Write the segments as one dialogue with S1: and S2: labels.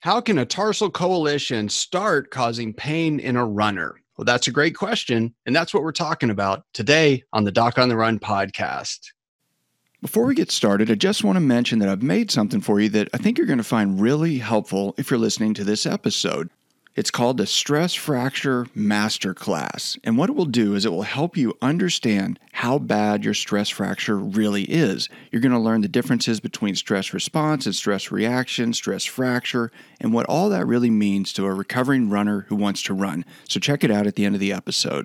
S1: How can a tarsal coalition start causing pain in a runner? Well, that's a great question. And that's what we're talking about today on the Doc on the Run podcast.
S2: Before we get started, I just want to mention that I've made something for you that I think you're going to find really helpful if you're listening to this episode. It's called the Stress Fracture Masterclass. And what it will do is it will help you understand how bad your stress fracture really is. You're going to learn the differences between stress response and stress reaction, stress fracture, and what all that really means to a recovering runner who wants to run. So check it out at the end of the episode.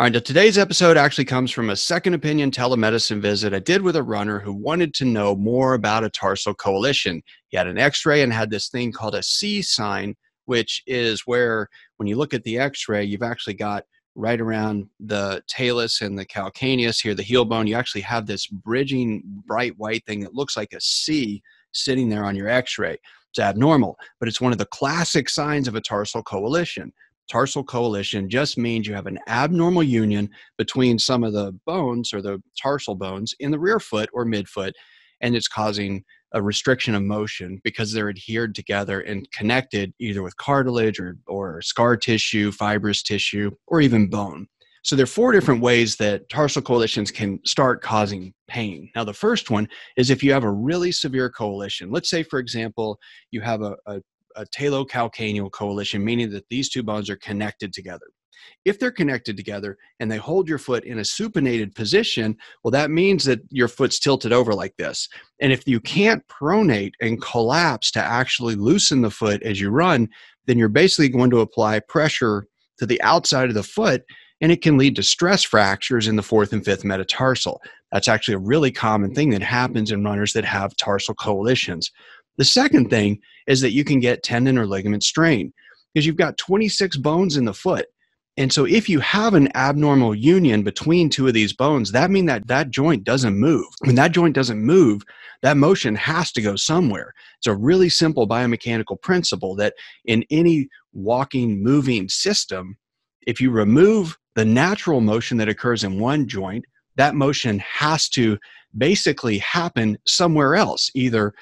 S1: All right, now today's episode actually comes from a second opinion telemedicine visit I did with a runner who wanted to know more about a tarsal coalition. He had an x ray and had this thing called a C sign, which is where when you look at the x ray, you've actually got right around the talus and the calcaneus here, the heel bone, you actually have this bridging bright white thing that looks like a C sitting there on your x ray. It's abnormal, but it's one of the classic signs of a tarsal coalition tarsal coalition just means you have an abnormal union between some of the bones or the tarsal bones in the rear foot or midfoot, and it's causing a restriction of motion because they're adhered together and connected either with cartilage or, or scar tissue, fibrous tissue, or even bone. So there are four different ways that tarsal coalitions can start causing pain. Now, the first one is if you have a really severe coalition. Let's say, for example, you have a, a a talocalcaneal coalition, meaning that these two bones are connected together. If they're connected together and they hold your foot in a supinated position, well, that means that your foot's tilted over like this. And if you can't pronate and collapse to actually loosen the foot as you run, then you're basically going to apply pressure to the outside of the foot and it can lead to stress fractures in the fourth and fifth metatarsal. That's actually a really common thing that happens in runners that have tarsal coalitions. The second thing is that you can get tendon or ligament strain because you've got 26 bones in the foot. And so if you have an abnormal union between two of these bones, that means that that joint doesn't move. When that joint doesn't move, that motion has to go somewhere. It's a really simple biomechanical principle that in any walking, moving system, if you remove the natural motion that occurs in one joint, that motion has to basically happen somewhere else, either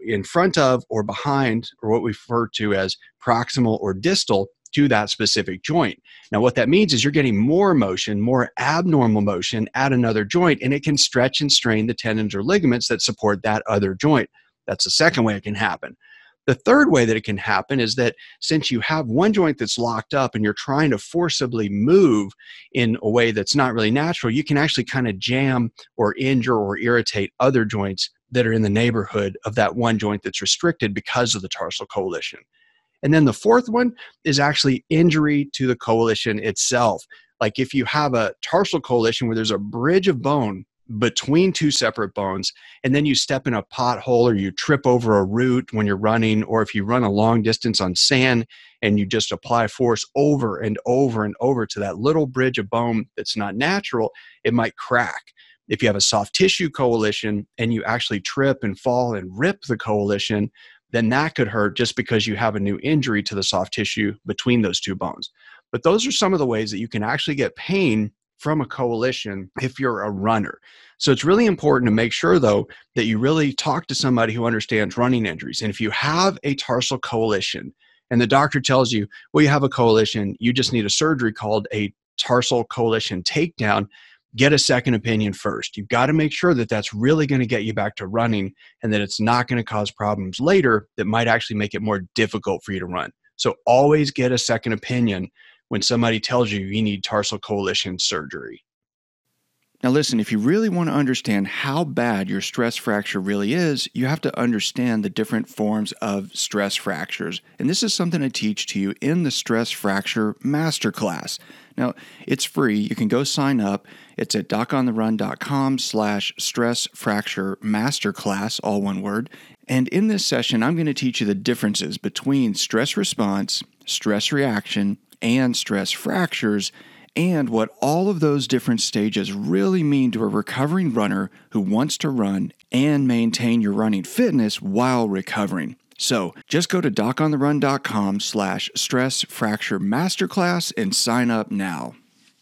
S1: in front of or behind, or what we refer to as proximal or distal to that specific joint. Now, what that means is you're getting more motion, more abnormal motion at another joint, and it can stretch and strain the tendons or ligaments that support that other joint. That's the second way it can happen. The third way that it can happen is that since you have one joint that's locked up and you're trying to forcibly move in a way that's not really natural, you can actually kind of jam or injure or irritate other joints that are in the neighborhood of that one joint that's restricted because of the tarsal coalition. And then the fourth one is actually injury to the coalition itself. Like if you have a tarsal coalition where there's a bridge of bone between two separate bones, and then you step in a pothole or you trip over a root when you're running, or if you run a long distance on sand and you just apply force over and over and over to that little bridge of bone that's not natural, it might crack if you have a soft tissue coalition and you actually trip and fall and rip the coalition, then that could hurt just because you have a new injury to the soft tissue between those two bones. But those are some of the ways that you can actually get pain from a coalition if you're a runner. So it's really important to make sure, though, that you really talk to somebody who understands running injuries. And if you have a tarsal coalition and the doctor tells you, well, you have a coalition, you just need a surgery called a tarsal coalition takedown, get a second opinion first. You've got to make sure that that's really going to get you back to running and that it's not going to cause problems later that might actually make it more difficult for you to run. So always get a second opinion when somebody tells you you need tarsal coalition surgery.
S2: Now, listen, if you really want to understand how bad your stress fracture really is, you have to understand the different forms of stress fractures. And this is something I teach to you in the Stress Fracture Masterclass. Now, it's free. You can go sign up. It's at docontherun.com slash stress fracture masterclass, all one word. And in this session, I'm going to teach you the differences between stress response, stress reaction, and stress fractures, and what all of those different stages really mean to a recovering runner who wants to run and maintain your running fitness while recovering. So just go to docontherun.com slash stress fracture masterclass and sign up now.